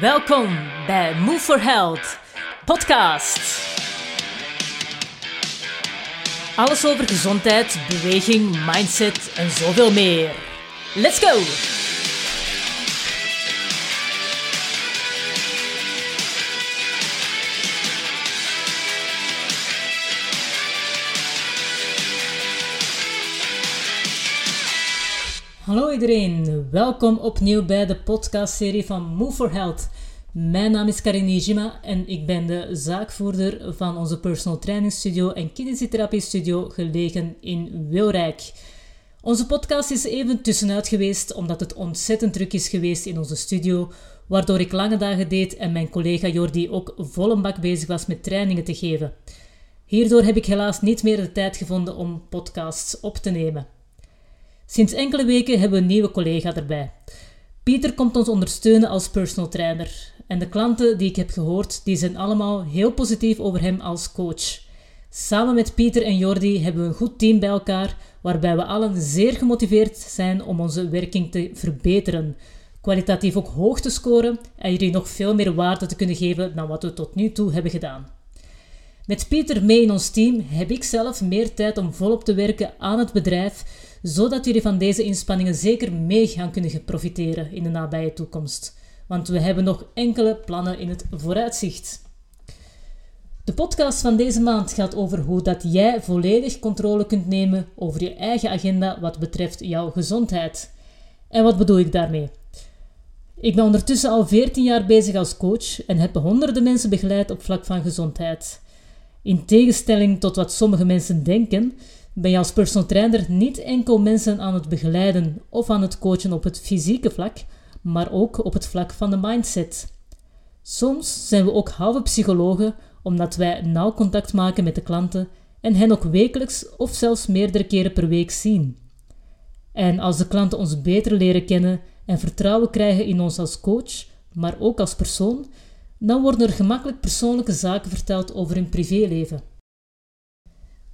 Welkom bij Move for Health podcast. Alles over gezondheid, beweging, mindset en zoveel meer. Let's go! Iedereen, welkom opnieuw bij de podcastserie van Move for Health. Mijn naam is Karin Nijima en ik ben de zaakvoerder van onze personal training studio en kinesiotherapie studio gelegen in Wilrijk. Onze podcast is even tussenuit geweest omdat het ontzettend druk is geweest in onze studio, waardoor ik lange dagen deed en mijn collega Jordi ook vol een bak bezig was met trainingen te geven. Hierdoor heb ik helaas niet meer de tijd gevonden om podcasts op te nemen. Sinds enkele weken hebben we een nieuwe collega erbij. Pieter komt ons ondersteunen als personal trainer. En de klanten die ik heb gehoord, die zijn allemaal heel positief over hem als coach. Samen met Pieter en Jordi hebben we een goed team bij elkaar, waarbij we allen zeer gemotiveerd zijn om onze werking te verbeteren, kwalitatief ook hoog te scoren en jullie nog veel meer waarde te kunnen geven dan wat we tot nu toe hebben gedaan. Met Pieter mee in ons team heb ik zelf meer tijd om volop te werken aan het bedrijf, zodat jullie van deze inspanningen zeker mee gaan kunnen profiteren in de nabije toekomst. Want we hebben nog enkele plannen in het vooruitzicht. De podcast van deze maand gaat over hoe dat jij volledig controle kunt nemen over je eigen agenda wat betreft jouw gezondheid. En wat bedoel ik daarmee? Ik ben ondertussen al 14 jaar bezig als coach en heb honderden mensen begeleid op vlak van gezondheid. In tegenstelling tot wat sommige mensen denken, ben je als personal trainer niet enkel mensen aan het begeleiden of aan het coachen op het fysieke vlak, maar ook op het vlak van de mindset. Soms zijn we ook halve psychologen omdat wij nauw contact maken met de klanten en hen ook wekelijks of zelfs meerdere keren per week zien. En als de klanten ons beter leren kennen en vertrouwen krijgen in ons als coach, maar ook als persoon, dan worden er gemakkelijk persoonlijke zaken verteld over hun privéleven.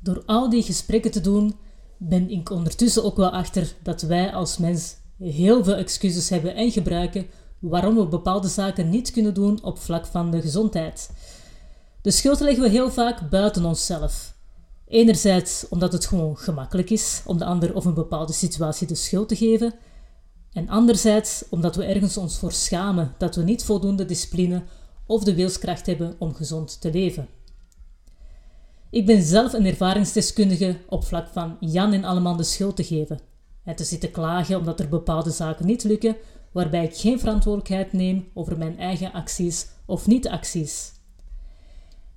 Door al die gesprekken te doen, ben ik ondertussen ook wel achter dat wij als mens heel veel excuses hebben en gebruiken waarom we bepaalde zaken niet kunnen doen op vlak van de gezondheid. De schuld leggen we heel vaak buiten onszelf. Enerzijds omdat het gewoon gemakkelijk is om de ander of een bepaalde situatie de schuld te geven, en anderzijds omdat we ergens ons voor schamen dat we niet voldoende discipline of de wilskracht hebben om gezond te leven. Ik ben zelf een ervaringsdeskundige op vlak van Jan en allemaal de schuld te geven en te zitten klagen omdat er bepaalde zaken niet lukken, waarbij ik geen verantwoordelijkheid neem over mijn eigen acties of niet-acties.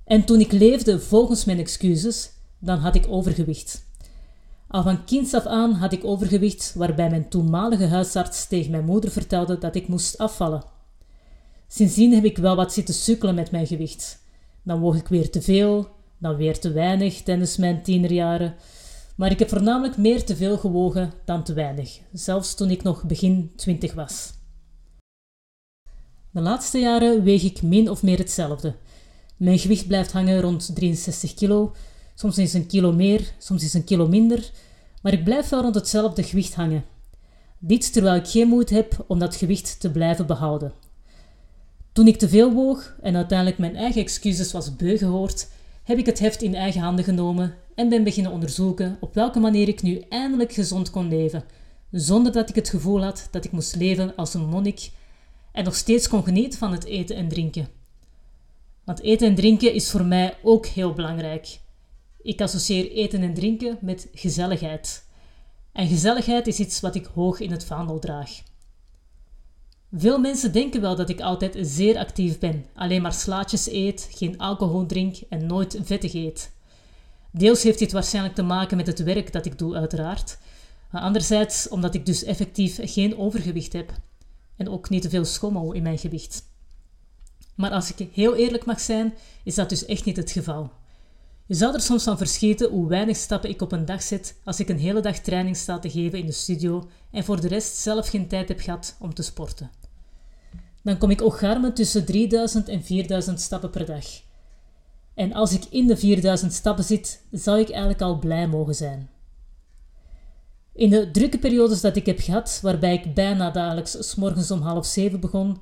En toen ik leefde volgens mijn excuses, dan had ik overgewicht. Al van kinds af aan had ik overgewicht, waarbij mijn toenmalige huisarts tegen mijn moeder vertelde dat ik moest afvallen. Sindsdien heb ik wel wat zitten sukkelen met mijn gewicht. Dan woog ik weer te veel, dan weer te weinig tijdens mijn tienerjaren. Maar ik heb voornamelijk meer te veel gewogen dan te weinig, zelfs toen ik nog begin twintig was. De laatste jaren weeg ik min of meer hetzelfde. Mijn gewicht blijft hangen rond 63 kilo, soms is een kilo meer, soms is een kilo minder, maar ik blijf wel rond hetzelfde gewicht hangen. Dit terwijl ik geen moed heb om dat gewicht te blijven behouden. Toen ik te veel woog en uiteindelijk mijn eigen excuses was beu gehoord, heb ik het heft in eigen handen genomen en ben beginnen onderzoeken op welke manier ik nu eindelijk gezond kon leven, zonder dat ik het gevoel had dat ik moest leven als een monnik en nog steeds kon genieten van het eten en drinken. Want eten en drinken is voor mij ook heel belangrijk. Ik associeer eten en drinken met gezelligheid. En gezelligheid is iets wat ik hoog in het vaandel draag. Veel mensen denken wel dat ik altijd zeer actief ben, alleen maar slaatjes eet, geen alcohol drink en nooit vettig eet. Deels heeft dit waarschijnlijk te maken met het werk dat ik doe, uiteraard. Anderzijds omdat ik dus effectief geen overgewicht heb. En ook niet te veel schommel in mijn gewicht. Maar als ik heel eerlijk mag zijn, is dat dus echt niet het geval. Je zou er soms van verschieten hoe weinig stappen ik op een dag zet als ik een hele dag training sta te geven in de studio en voor de rest zelf geen tijd heb gehad om te sporten. Dan kom ik ocharme tussen 3000 en 4000 stappen per dag. En als ik in de 4000 stappen zit, zou ik eigenlijk al blij mogen zijn. In de drukke periodes dat ik heb gehad, waarbij ik bijna dagelijks s morgens om half zeven begon,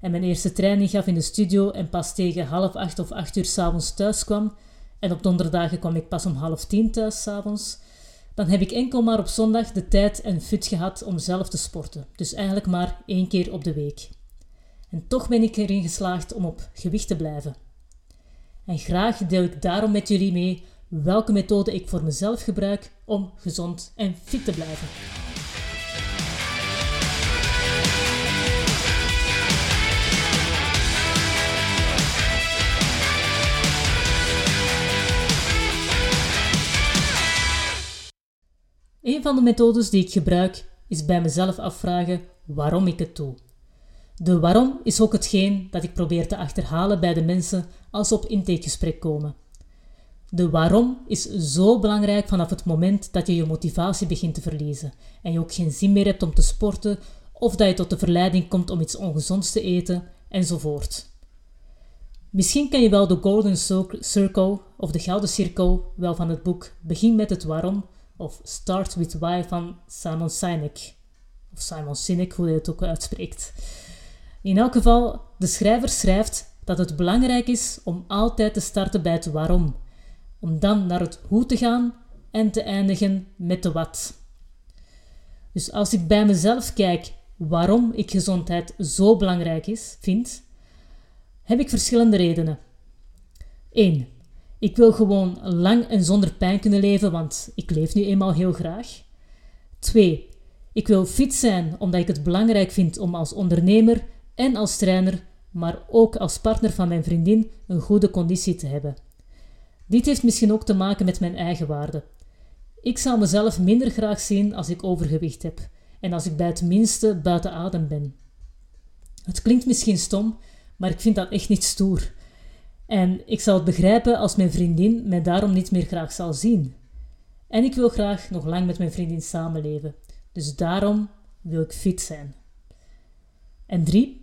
en mijn eerste training gaf in de studio en pas tegen half acht of acht uur s'avonds thuis kwam, en op donderdagen kwam ik pas om half tien thuis s'avonds, dan heb ik enkel maar op zondag de tijd en fut gehad om zelf te sporten. Dus eigenlijk maar één keer op de week. En toch ben ik erin geslaagd om op gewicht te blijven. En graag deel ik daarom met jullie mee welke methode ik voor mezelf gebruik om gezond en fit te blijven. Een van de methodes die ik gebruik is bij mezelf afvragen waarom ik het doe. De waarom is ook hetgeen dat ik probeer te achterhalen bij de mensen als ze op intakegesprek komen. De waarom is zo belangrijk vanaf het moment dat je je motivatie begint te verliezen en je ook geen zin meer hebt om te sporten of dat je tot de verleiding komt om iets ongezonds te eten enzovoort. Misschien ken je wel de Golden Circle of de Gouden Cirkel wel van het boek Begin met het waarom of Start with Why van Simon Sinek. Of Simon Sinek, hoe hij het ook uitspreekt. In elk geval, de schrijver schrijft dat het belangrijk is om altijd te starten bij het waarom, om dan naar het hoe te gaan en te eindigen met de wat. Dus als ik bij mezelf kijk waarom ik gezondheid zo belangrijk is, vind, heb ik verschillende redenen. 1. Ik wil gewoon lang en zonder pijn kunnen leven, want ik leef nu eenmaal heel graag. 2. Ik wil fit zijn omdat ik het belangrijk vind om als ondernemer en als trainer, maar ook als partner van mijn vriendin, een goede conditie te hebben. Dit heeft misschien ook te maken met mijn eigen waarde. Ik zou mezelf minder graag zien als ik overgewicht heb en als ik bij het minste buiten adem ben. Het klinkt misschien stom, maar ik vind dat echt niet stoer. En ik zou het begrijpen als mijn vriendin mij daarom niet meer graag zal zien. En ik wil graag nog lang met mijn vriendin samenleven. Dus daarom wil ik fit zijn. En drie,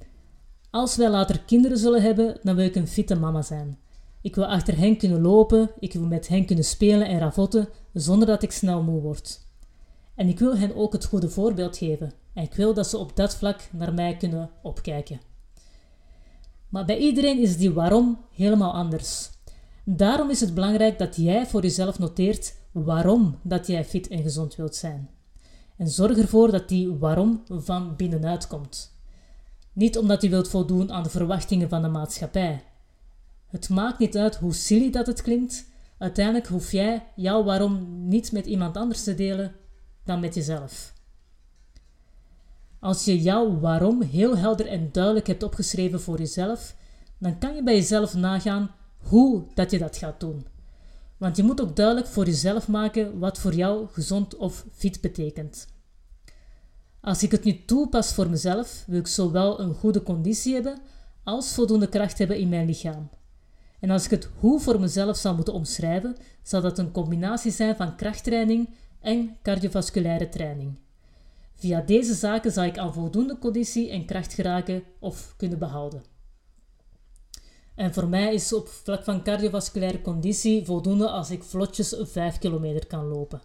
als wij later kinderen zullen hebben, dan wil ik een fitte mama zijn. Ik wil achter hen kunnen lopen, ik wil met hen kunnen spelen en ravotten zonder dat ik snel moe word. En ik wil hen ook het goede voorbeeld geven en ik wil dat ze op dat vlak naar mij kunnen opkijken. Maar bij iedereen is die waarom helemaal anders. Daarom is het belangrijk dat jij voor jezelf noteert waarom dat jij fit en gezond wilt zijn. En zorg ervoor dat die waarom van binnenuit komt. Niet omdat je wilt voldoen aan de verwachtingen van de maatschappij. Het maakt niet uit hoe silly dat het klinkt. Uiteindelijk hoef jij jouw waarom niet met iemand anders te delen dan met jezelf. Als je jouw waarom heel helder en duidelijk hebt opgeschreven voor jezelf, dan kan je bij jezelf nagaan hoe dat je dat gaat doen. Want je moet ook duidelijk voor jezelf maken wat voor jou gezond of fit betekent. Als ik het nu toepas voor mezelf, wil ik zowel een goede conditie hebben als voldoende kracht hebben in mijn lichaam. En als ik het hoe voor mezelf zou moeten omschrijven, zou dat een combinatie zijn van krachttraining en cardiovasculaire training. Via deze zaken zal ik aan voldoende conditie en kracht geraken of kunnen behouden. En voor mij is op vlak van cardiovasculaire conditie voldoende als ik vlotjes 5 kilometer kan lopen.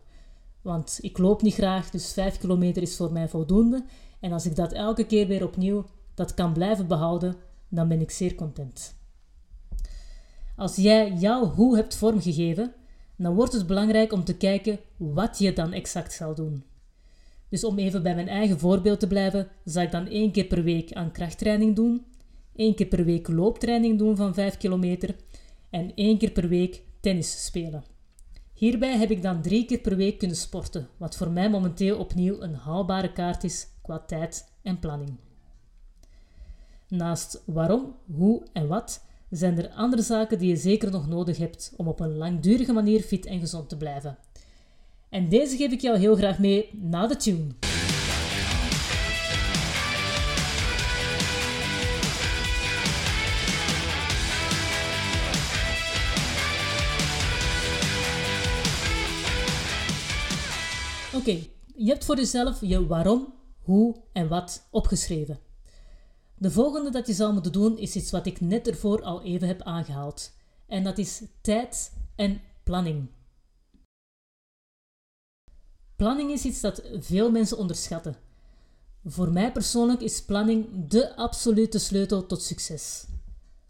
Want ik loop niet graag, dus 5 kilometer is voor mij voldoende. En als ik dat elke keer weer opnieuw dat kan blijven behouden, dan ben ik zeer content. Als jij jouw hoe hebt vormgegeven, dan wordt het belangrijk om te kijken wat je dan exact zal doen. Dus om even bij mijn eigen voorbeeld te blijven, zal ik dan één keer per week aan krachttraining doen, één keer per week looptraining doen van 5 kilometer en één keer per week tennis spelen. Hierbij heb ik dan drie keer per week kunnen sporten, wat voor mij momenteel opnieuw een haalbare kaart is qua tijd en planning. Naast waarom, hoe en wat zijn er andere zaken die je zeker nog nodig hebt om op een langdurige manier fit en gezond te blijven. En deze geef ik jou heel graag mee na de tune. Oké, je hebt voor jezelf je waarom, hoe en wat opgeschreven. De volgende dat je zou moeten doen is iets wat ik net ervoor al even heb aangehaald. En dat is tijd en planning. Planning is iets dat veel mensen onderschatten. Voor mij persoonlijk is planning de absolute sleutel tot succes.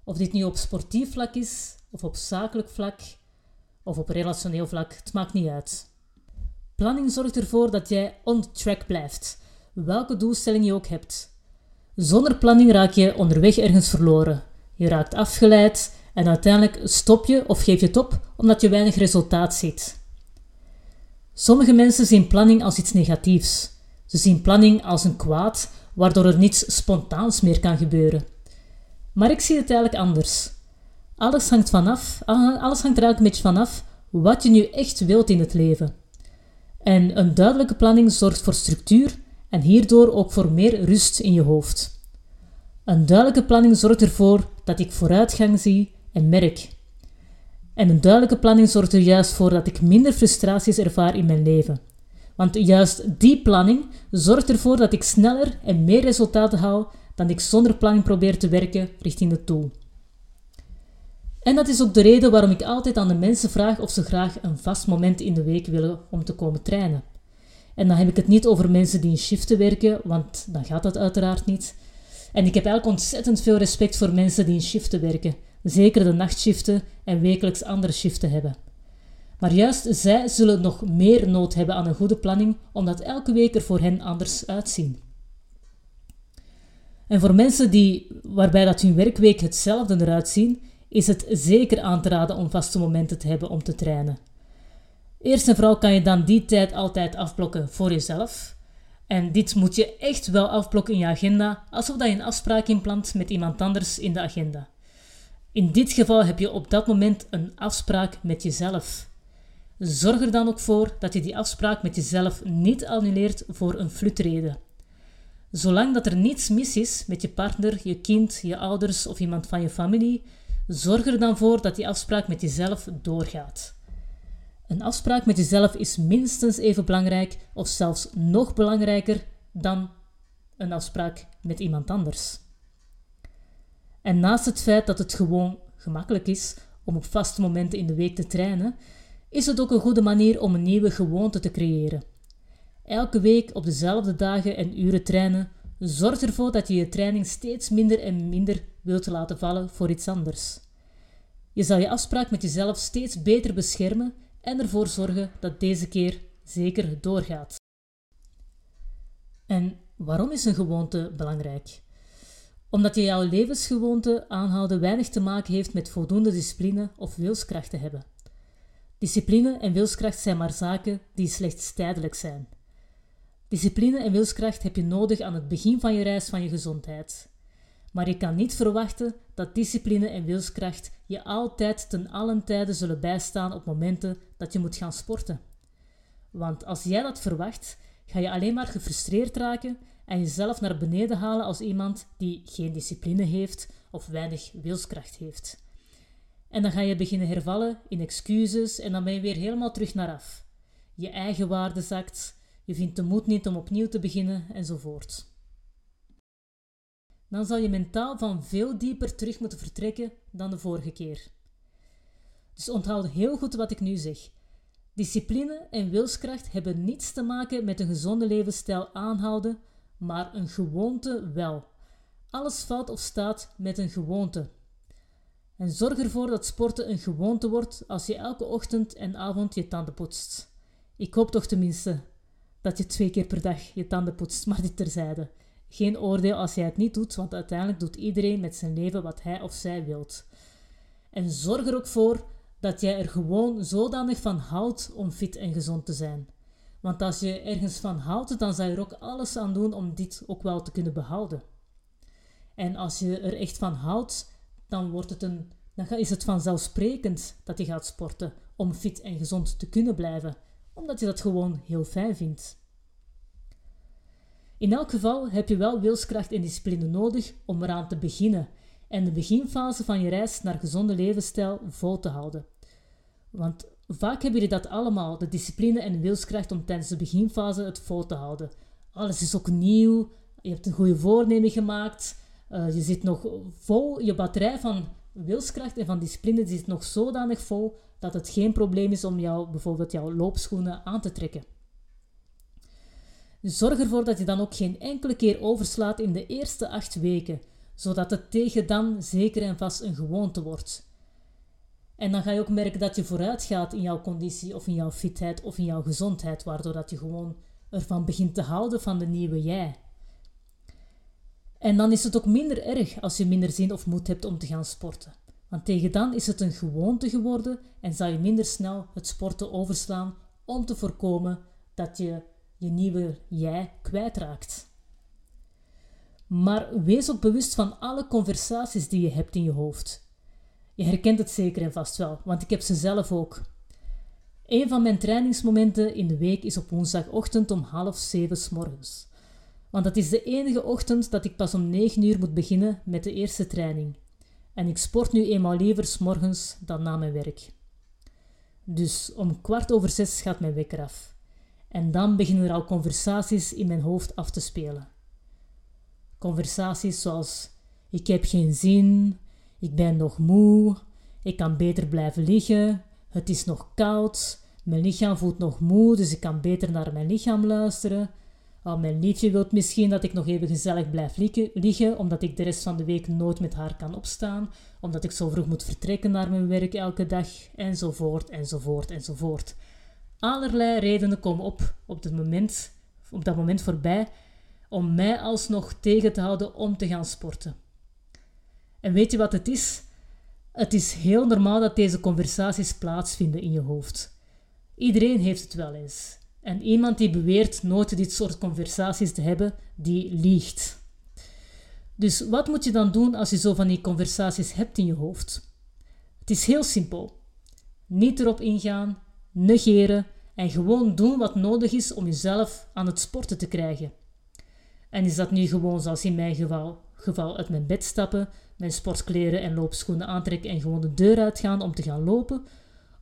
Of dit nu op sportief vlak is, of op zakelijk vlak, of op relationeel vlak, het maakt niet uit. Planning zorgt ervoor dat jij on track blijft, welke doelstelling je ook hebt. Zonder planning raak je onderweg ergens verloren. Je raakt afgeleid en uiteindelijk stop je of geef je het op omdat je weinig resultaat ziet. Sommige mensen zien planning als iets negatiefs. Ze zien planning als een kwaad, waardoor er niets spontaans meer kan gebeuren. Maar ik zie het eigenlijk anders. Alles hangt, vanaf, alles hangt er eigenlijk een beetje vanaf wat je nu echt wilt in het leven. En een duidelijke planning zorgt voor structuur en hierdoor ook voor meer rust in je hoofd. Een duidelijke planning zorgt ervoor dat ik vooruitgang zie en merk. En een duidelijke planning zorgt er juist voor dat ik minder frustraties ervaar in mijn leven. Want juist die planning zorgt ervoor dat ik sneller en meer resultaten haal dan ik zonder planning probeer te werken richting het doel. En dat is ook de reden waarom ik altijd aan de mensen vraag of ze graag een vast moment in de week willen om te komen trainen. En dan heb ik het niet over mensen die in shiften werken, want dan gaat dat uiteraard niet. En ik heb eigenlijk ontzettend veel respect voor mensen die in shiften werken, zeker de nachtshiften en wekelijks andere shiften hebben. Maar juist zij zullen nog meer nood hebben aan een goede planning, omdat elke week er voor hen anders uitzien. En voor mensen die, waarbij dat hun werkweek hetzelfde eruit zien, is het zeker aan te raden om vaste momenten te hebben om te trainen. Eerst en vooral kan je dan die tijd altijd afblokken voor jezelf. En dit moet je echt wel afblokken in je agenda, alsof dat je een afspraak inplant met iemand anders in de agenda. In dit geval heb je op dat moment een afspraak met jezelf. Zorg er dan ook voor dat je die afspraak met jezelf niet annuleert voor een flutreden. Zolang dat er niets mis is met je partner, je kind, je ouders of iemand van je familie, zorg er dan voor dat die afspraak met jezelf doorgaat. Een afspraak met jezelf is minstens even belangrijk of zelfs nog belangrijker dan een afspraak met iemand anders. En naast het feit dat het gewoon gemakkelijk is om op vaste momenten in de week te trainen, is het ook een goede manier om een nieuwe gewoonte te creëren. Elke week op dezelfde dagen en uren trainen zorgt ervoor dat je je training steeds minder en minder wilt laten vallen voor iets anders. Je zal je afspraak met jezelf steeds beter beschermen en ervoor zorgen dat deze keer zeker doorgaat. En waarom is een gewoonte belangrijk? Omdat je jouw levensgewoonte aanhouden weinig te maken heeft met voldoende discipline of wilskracht te hebben. Discipline en wilskracht zijn maar zaken die slechts tijdelijk zijn. Discipline en wilskracht heb je nodig aan het begin van je reis van je gezondheid. Maar je kan niet verwachten dat discipline en wilskracht je altijd ten allen tijde zullen bijstaan op momenten dat je moet gaan sporten. Want als jij dat verwacht, ga je alleen maar gefrustreerd raken en jezelf naar beneden halen als iemand die geen discipline heeft of weinig wilskracht heeft. En dan ga je beginnen hervallen in excuses en dan ben je weer helemaal terug naar af. Je eigen waarde zakt, je vindt de moed niet om opnieuw te beginnen enzovoort. Dan zal je mentaal van veel dieper terug moeten vertrekken dan de vorige keer. Dus onthoud heel goed wat ik nu zeg. Discipline en wilskracht hebben niets te maken met een gezonde levensstijl aanhouden, maar een gewoonte wel. Alles valt of staat met een gewoonte. En zorg ervoor dat sporten een gewoonte wordt als je elke ochtend en avond je tanden poetst. Ik hoop toch tenminste dat je twee keer per dag je tanden poetst, maar dit terzijde. Geen oordeel als jij het niet doet, want uiteindelijk doet iedereen met zijn leven wat hij of zij wilt. En zorg er ook voor dat jij er gewoon zodanig van houdt om fit en gezond te zijn. Want als je ergens van houdt, dan zal je er ook alles aan doen om dit ook wel te kunnen behouden. En als je er echt van houdt, dan, wordt het een, dan is het vanzelfsprekend dat je gaat sporten om fit en gezond te kunnen blijven, omdat je dat gewoon heel fijn vindt. In elk geval heb je wel wilskracht en discipline nodig om eraan te beginnen en de beginfase van je reis naar gezonde levensstijl vol te houden. Want vaak hebben jullie dat allemaal, de discipline en wilskracht om tijdens de beginfase het vol te houden. Alles is ook nieuw, je hebt een goede voornemen gemaakt, uh, je zit nog vol, je batterij van wilskracht en van discipline zit nog zodanig vol dat het geen probleem is om jou, bijvoorbeeld jouw loopschoenen aan te trekken. Zorg ervoor dat je dan ook geen enkele keer overslaat in de eerste acht weken, zodat het tegen dan zeker en vast een gewoonte wordt. En dan ga je ook merken dat je vooruit gaat in jouw conditie of in jouw fitheid of in jouw gezondheid, waardoor dat je gewoon ervan begint te houden van de nieuwe jij. En dan is het ook minder erg als je minder zin of moed hebt om te gaan sporten. Want tegen dan is het een gewoonte geworden en zal je minder snel het sporten overslaan om te voorkomen dat je je nieuwe jij kwijtraakt. Maar wees ook bewust van alle conversaties die je hebt in je hoofd. Je herkent het zeker en vast wel, want ik heb ze zelf ook. Een van mijn trainingsmomenten in de week is op woensdagochtend om half zeven s morgens. Want dat is de enige ochtend dat ik pas om 9 uur moet beginnen met de eerste training. En ik sport nu eenmaal liever s morgens dan na mijn werk. Dus om kwart over zes gaat mijn wekker af. En dan beginnen er al conversaties in mijn hoofd af te spelen. Conversaties zoals: Ik heb geen zin, ik ben nog moe, ik kan beter blijven liggen, het is nog koud, mijn lichaam voelt nog moe, dus ik kan beter naar mijn lichaam luisteren. Oh, mijn liefje wil misschien dat ik nog even gezellig blijf liggen, omdat ik de rest van de week nooit met haar kan opstaan, omdat ik zo vroeg moet vertrekken naar mijn werk elke dag, enzovoort, enzovoort, enzovoort. Allerlei redenen komen op op, het moment, op dat moment voorbij om mij alsnog tegen te houden om te gaan sporten. En weet je wat het is? Het is heel normaal dat deze conversaties plaatsvinden in je hoofd. Iedereen heeft het wel eens. En iemand die beweert nooit dit soort conversaties te hebben, die liegt. Dus wat moet je dan doen als je zo van die conversaties hebt in je hoofd? Het is heel simpel. Niet erop ingaan, negeren en gewoon doen wat nodig is om jezelf aan het sporten te krijgen. En is dat nu gewoon zoals in mijn geval, geval uit mijn bed stappen, mijn sportkleren en loopschoenen aantrekken en gewoon de deur uitgaan om te gaan lopen?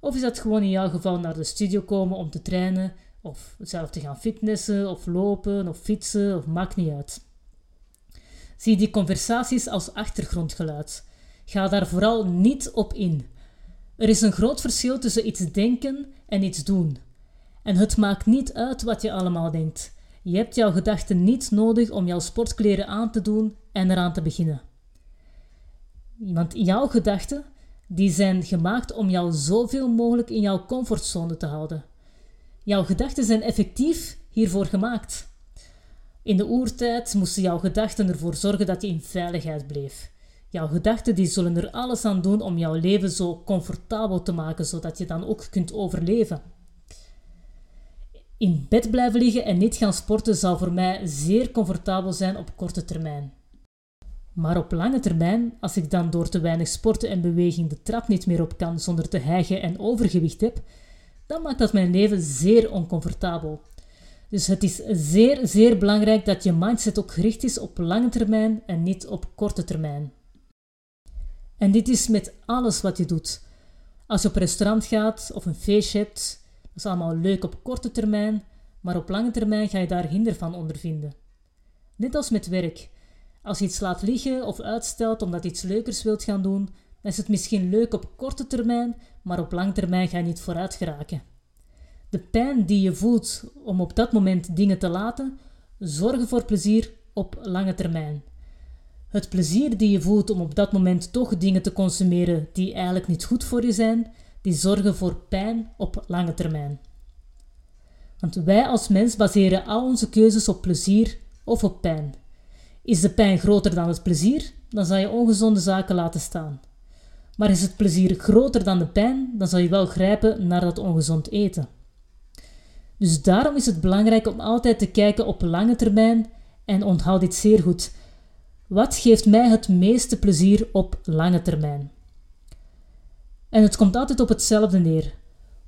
Of is dat gewoon in jouw geval naar de studio komen om te trainen, of zelf te gaan fitnessen, of lopen, of fietsen, of maakt niet uit. Zie die conversaties als achtergrondgeluid. Ga daar vooral niet op in. Er is een groot verschil tussen iets denken en iets doen. En het maakt niet uit wat je allemaal denkt. Je hebt jouw gedachten niet nodig om jouw sportkleren aan te doen en eraan te beginnen. Want jouw gedachten die zijn gemaakt om jou zoveel mogelijk in jouw comfortzone te houden. Jouw gedachten zijn effectief hiervoor gemaakt. In de oertijd moesten jouw gedachten ervoor zorgen dat je in veiligheid bleef. Jouw gedachten die zullen er alles aan doen om jouw leven zo comfortabel te maken, zodat je dan ook kunt overleven. In bed blijven liggen en niet gaan sporten zou voor mij zeer comfortabel zijn op korte termijn. Maar op lange termijn, als ik dan door te weinig sporten en beweging de trap niet meer op kan zonder te hijgen en overgewicht heb, dan maakt dat mijn leven zeer oncomfortabel. Dus het is zeer, zeer belangrijk dat je mindset ook gericht is op lange termijn en niet op korte termijn. En dit is met alles wat je doet. Als je op een restaurant gaat of een feestje hebt, dat is allemaal leuk op korte termijn, maar op lange termijn ga je daar hinder van ondervinden. Net als met werk. Als je iets laat liggen of uitstelt omdat je iets leukers wilt gaan doen, dan is het misschien leuk op korte termijn, maar op lange termijn ga je niet vooruit geraken. De pijn die je voelt om op dat moment dingen te laten, zorgen voor plezier op lange termijn. Het plezier die je voelt om op dat moment toch dingen te consumeren die eigenlijk niet goed voor je zijn, die zorgen voor pijn op lange termijn. Want wij als mens baseren al onze keuzes op plezier of op pijn. Is de pijn groter dan het plezier, dan zal je ongezonde zaken laten staan. Maar is het plezier groter dan de pijn, dan zal je wel grijpen naar dat ongezond eten. Dus daarom is het belangrijk om altijd te kijken op lange termijn en onthoud dit zeer goed. Wat geeft mij het meeste plezier op lange termijn? En het komt altijd op hetzelfde neer.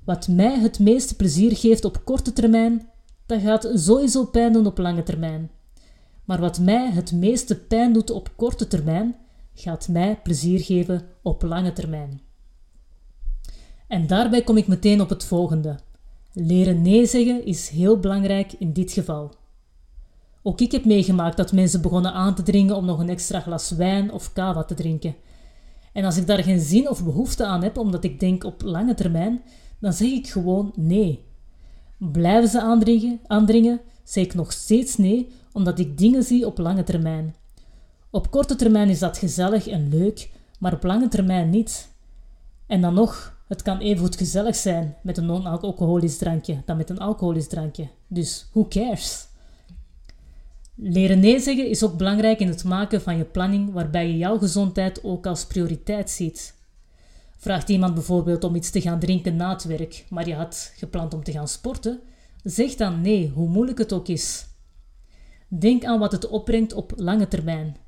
Wat mij het meeste plezier geeft op korte termijn, dat gaat sowieso pijn doen op lange termijn. Maar wat mij het meeste pijn doet op korte termijn, gaat mij plezier geven op lange termijn. En daarbij kom ik meteen op het volgende. Leren nee zeggen is heel belangrijk in dit geval. Ook ik heb meegemaakt dat mensen begonnen aan te dringen om nog een extra glas wijn of kava te drinken. En als ik daar geen zin of behoefte aan heb, omdat ik denk op lange termijn, dan zeg ik gewoon nee. Blijven ze aandringen, aandringen zeg ik nog steeds nee, omdat ik dingen zie op lange termijn. Op korte termijn is dat gezellig en leuk, maar op lange termijn niet. En dan nog, het kan even goed gezellig zijn met een non-alcoholisch drankje dan met een alcoholisch drankje. Dus who cares? Leren nee zeggen is ook belangrijk in het maken van je planning waarbij je jouw gezondheid ook als prioriteit ziet. Vraagt iemand bijvoorbeeld om iets te gaan drinken na het werk, maar je had gepland om te gaan sporten, zeg dan nee, hoe moeilijk het ook is. Denk aan wat het opbrengt op lange termijn.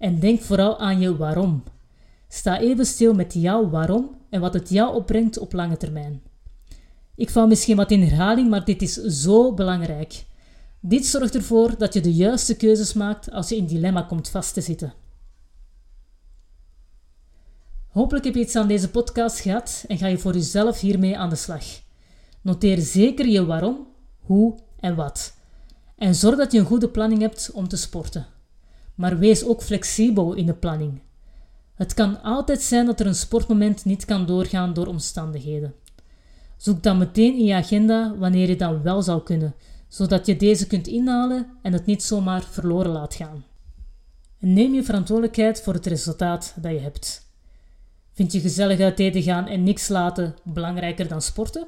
En denk vooral aan je waarom. Sta even stil met jouw waarom en wat het jou opbrengt op lange termijn. Ik val misschien wat in herhaling, maar dit is zo belangrijk. Dit zorgt ervoor dat je de juiste keuzes maakt als je in dilemma komt vast te zitten. Hopelijk heb je iets aan deze podcast gehad en ga je voor jezelf hiermee aan de slag. Noteer zeker je waarom, hoe en wat. En zorg dat je een goede planning hebt om te sporten. Maar wees ook flexibel in de planning. Het kan altijd zijn dat er een sportmoment niet kan doorgaan door omstandigheden. Zoek dan meteen in je agenda wanneer je dan wel zou kunnen, zodat je deze kunt inhalen en het niet zomaar verloren laat gaan. En neem je verantwoordelijkheid voor het resultaat dat je hebt. Vind je gezellig uit eten gaan en niks laten belangrijker dan sporten?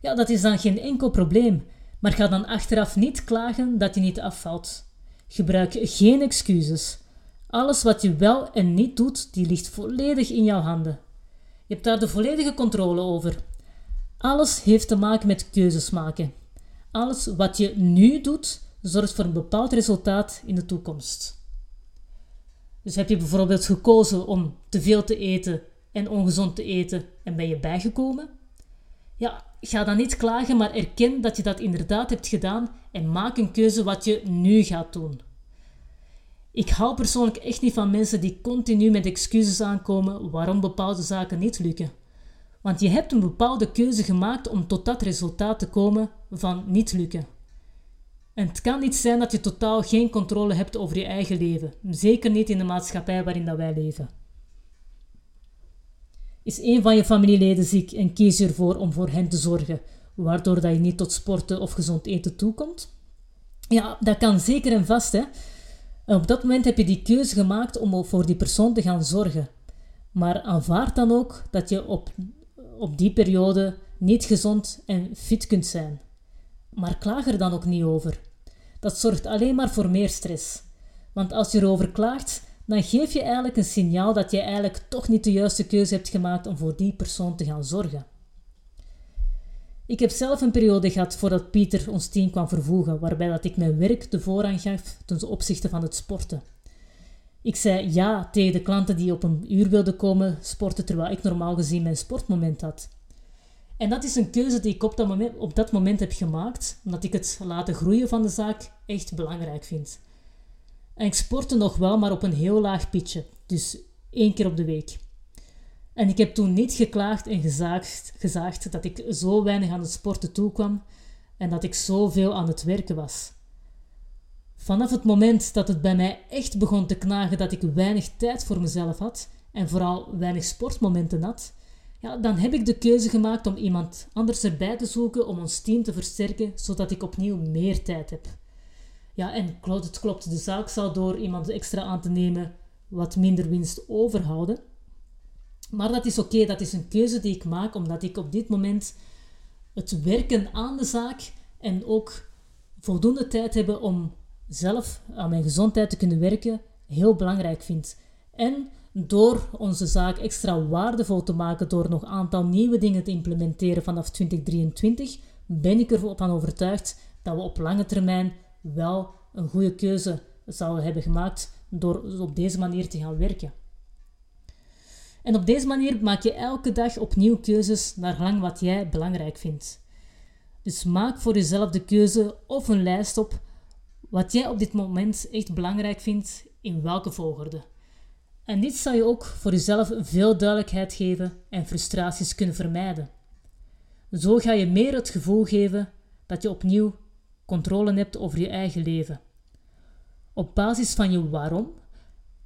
Ja, dat is dan geen enkel probleem, maar ga dan achteraf niet klagen dat je niet afvalt. Gebruik geen excuses. Alles wat je wel en niet doet, die ligt volledig in jouw handen. Je hebt daar de volledige controle over. Alles heeft te maken met keuzes maken. Alles wat je nu doet, zorgt voor een bepaald resultaat in de toekomst. Dus heb je bijvoorbeeld gekozen om te veel te eten en ongezond te eten en ben je bijgekomen? Ja, ga dan niet klagen, maar erken dat je dat inderdaad hebt gedaan en maak een keuze wat je nu gaat doen. Ik hou persoonlijk echt niet van mensen die continu met excuses aankomen waarom bepaalde zaken niet lukken. Want je hebt een bepaalde keuze gemaakt om tot dat resultaat te komen van niet lukken. En het kan niet zijn dat je totaal geen controle hebt over je eigen leven, zeker niet in de maatschappij waarin dat wij leven. Is een van je familieleden ziek en kies je ervoor om voor hen te zorgen, waardoor dat je niet tot sporten of gezond eten toekomt? Ja, dat kan zeker en vast. Hè? Op dat moment heb je die keuze gemaakt om voor die persoon te gaan zorgen. Maar aanvaard dan ook dat je op, op die periode niet gezond en fit kunt zijn. Maar klaag er dan ook niet over. Dat zorgt alleen maar voor meer stress. Want als je erover klaagt, dan geef je eigenlijk een signaal dat je eigenlijk toch niet de juiste keuze hebt gemaakt om voor die persoon te gaan zorgen. Ik heb zelf een periode gehad voordat Pieter ons team kwam vervoegen, waarbij dat ik mijn werk de voorrang gaf ten opzichte van het sporten. Ik zei ja tegen de klanten die op een uur wilden komen sporten, terwijl ik normaal gezien mijn sportmoment had. En dat is een keuze die ik op dat, moment, op dat moment heb gemaakt, omdat ik het laten groeien van de zaak echt belangrijk vind. En ik sportte nog wel, maar op een heel laag pitje, dus één keer op de week. En ik heb toen niet geklaagd en gezaagd, gezaagd dat ik zo weinig aan het sporten toekwam en dat ik zoveel aan het werken was. Vanaf het moment dat het bij mij echt begon te knagen dat ik weinig tijd voor mezelf had en vooral weinig sportmomenten had, ja, dan heb ik de keuze gemaakt om iemand anders erbij te zoeken om ons team te versterken, zodat ik opnieuw meer tijd heb. Ja, en klopt, het klopt, de zaak zal door iemand extra aan te nemen wat minder winst overhouden. Maar dat is oké, dat is een keuze die ik maak, omdat ik op dit moment het werken aan de zaak en ook voldoende tijd hebben om zelf aan mijn gezondheid te kunnen werken heel belangrijk vind. En door onze zaak extra waardevol te maken door nog een aantal nieuwe dingen te implementeren vanaf 2023, ben ik ervan overtuigd dat we op lange termijn wel een goede keuze zouden hebben gemaakt door op deze manier te gaan werken. En op deze manier maak je elke dag opnieuw keuzes naar gelang wat jij belangrijk vindt. Dus maak voor jezelf de keuze of een lijst op wat jij op dit moment echt belangrijk vindt in welke volgorde. En dit zal je ook voor jezelf veel duidelijkheid geven en frustraties kunnen vermijden. Zo ga je meer het gevoel geven dat je opnieuw controle hebt over je eigen leven. Op basis van je waarom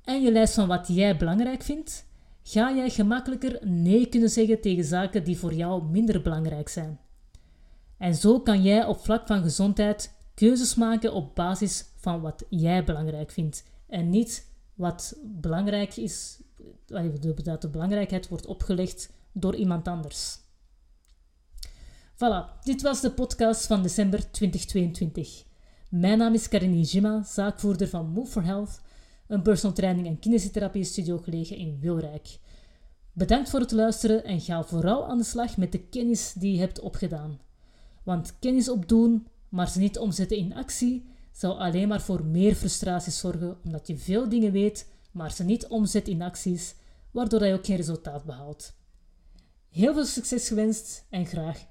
en je lijst van wat jij belangrijk vindt, ga jij gemakkelijker nee kunnen zeggen tegen zaken die voor jou minder belangrijk zijn. En zo kan jij op vlak van gezondheid keuzes maken op basis van wat jij belangrijk vindt en niet wat belangrijk is, dat de belangrijkheid wordt opgelegd door iemand anders. Voilà, dit was de podcast van december 2022. Mijn naam is Karini Jima, zaakvoerder van Move for Health, een personal training en kinesiotherapie studio gelegen in Wilrijk. Bedankt voor het luisteren en ga vooral aan de slag met de kennis die je hebt opgedaan. Want kennis opdoen, maar ze niet omzetten in actie, zou alleen maar voor meer frustraties zorgen, omdat je veel dingen weet, maar ze niet omzet in acties, waardoor je ook geen resultaat behaalt. Heel veel succes gewenst en graag